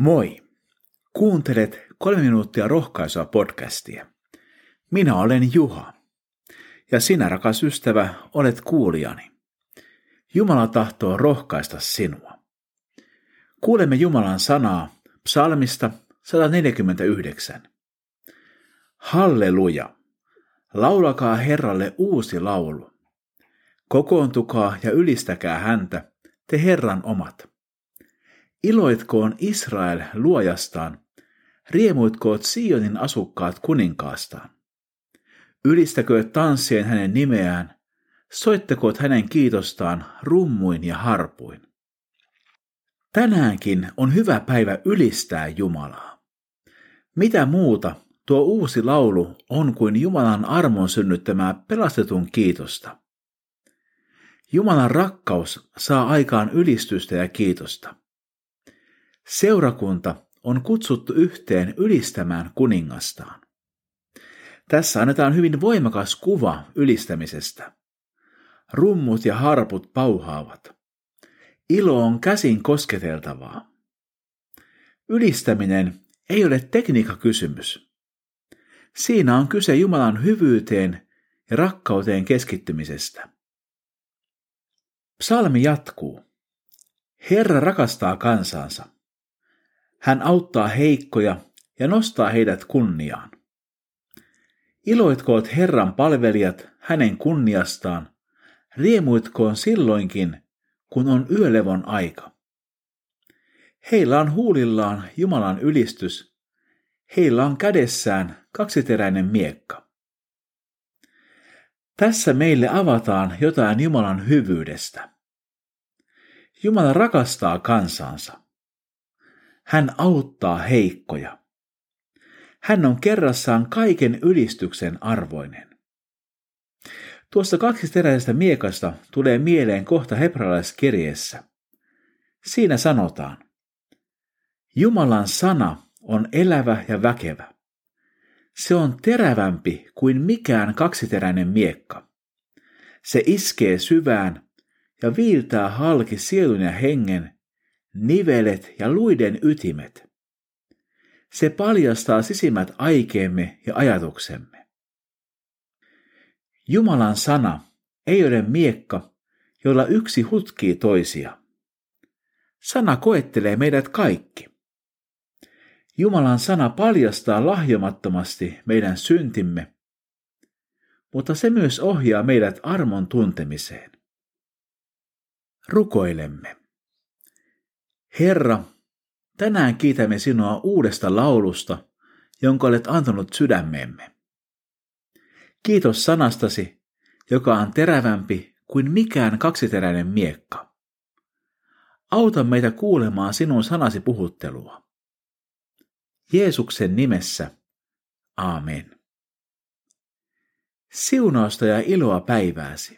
Moi! Kuuntelet kolme minuuttia rohkaisua podcastia. Minä olen Juha. Ja sinä, rakas ystävä, olet kuulijani. Jumala tahtoo rohkaista sinua. Kuulemme Jumalan sanaa psalmista 149. Halleluja! Laulakaa Herralle uusi laulu. Kokoontukaa ja ylistäkää häntä, te Herran omat. Iloitkoon Israel luojastaan, riemuitkoot Sionin asukkaat kuninkaastaan. Ylistäkööt tanssien hänen nimeään, soittakoot hänen kiitostaan rummuin ja harpuin. Tänäänkin on hyvä päivä ylistää Jumalaa. Mitä muuta tuo uusi laulu on kuin Jumalan armon synnyttämää pelastetun kiitosta. Jumalan rakkaus saa aikaan ylistystä ja kiitosta. Seurakunta on kutsuttu yhteen ylistämään kuningastaan. Tässä annetaan hyvin voimakas kuva ylistämisestä. Rummut ja harput pauhaavat. Ilo on käsin kosketeltavaa. Ylistäminen ei ole tekniikkakysymys. Siinä on kyse Jumalan hyvyyteen ja rakkauteen keskittymisestä. Psalmi jatkuu. Herra rakastaa kansansa. Hän auttaa heikkoja ja nostaa heidät kunniaan. Iloitkoot Herran palvelijat hänen kunniastaan, riemuitkoon silloinkin, kun on yölevon aika. Heillä on huulillaan Jumalan ylistys, heillä on kädessään kaksiteräinen miekka. Tässä meille avataan jotain Jumalan hyvyydestä. Jumala rakastaa kansansa. Hän auttaa heikkoja. Hän on kerrassaan kaiken ylistyksen arvoinen. Tuosta kaksiteräisestä miekasta tulee mieleen kohta hebralaiskirjeessä. Siinä sanotaan, Jumalan sana on elävä ja väkevä. Se on terävämpi kuin mikään kaksiteräinen miekka. Se iskee syvään ja viiltää halki sielun ja hengen, nivelet ja luiden ytimet. Se paljastaa sisimmät aikeemme ja ajatuksemme. Jumalan sana ei ole miekka, jolla yksi hutkii toisia. Sana koettelee meidät kaikki. Jumalan sana paljastaa lahjomattomasti meidän syntimme, mutta se myös ohjaa meidät armon tuntemiseen. Rukoilemme. Herra, tänään kiitämme sinua uudesta laulusta, jonka olet antanut sydämemme. Kiitos sanastasi, joka on terävämpi kuin mikään kaksiteräinen miekka. Auta meitä kuulemaan sinun sanasi puhuttelua. Jeesuksen nimessä. Aamen. Siunausta ja iloa päivääsi.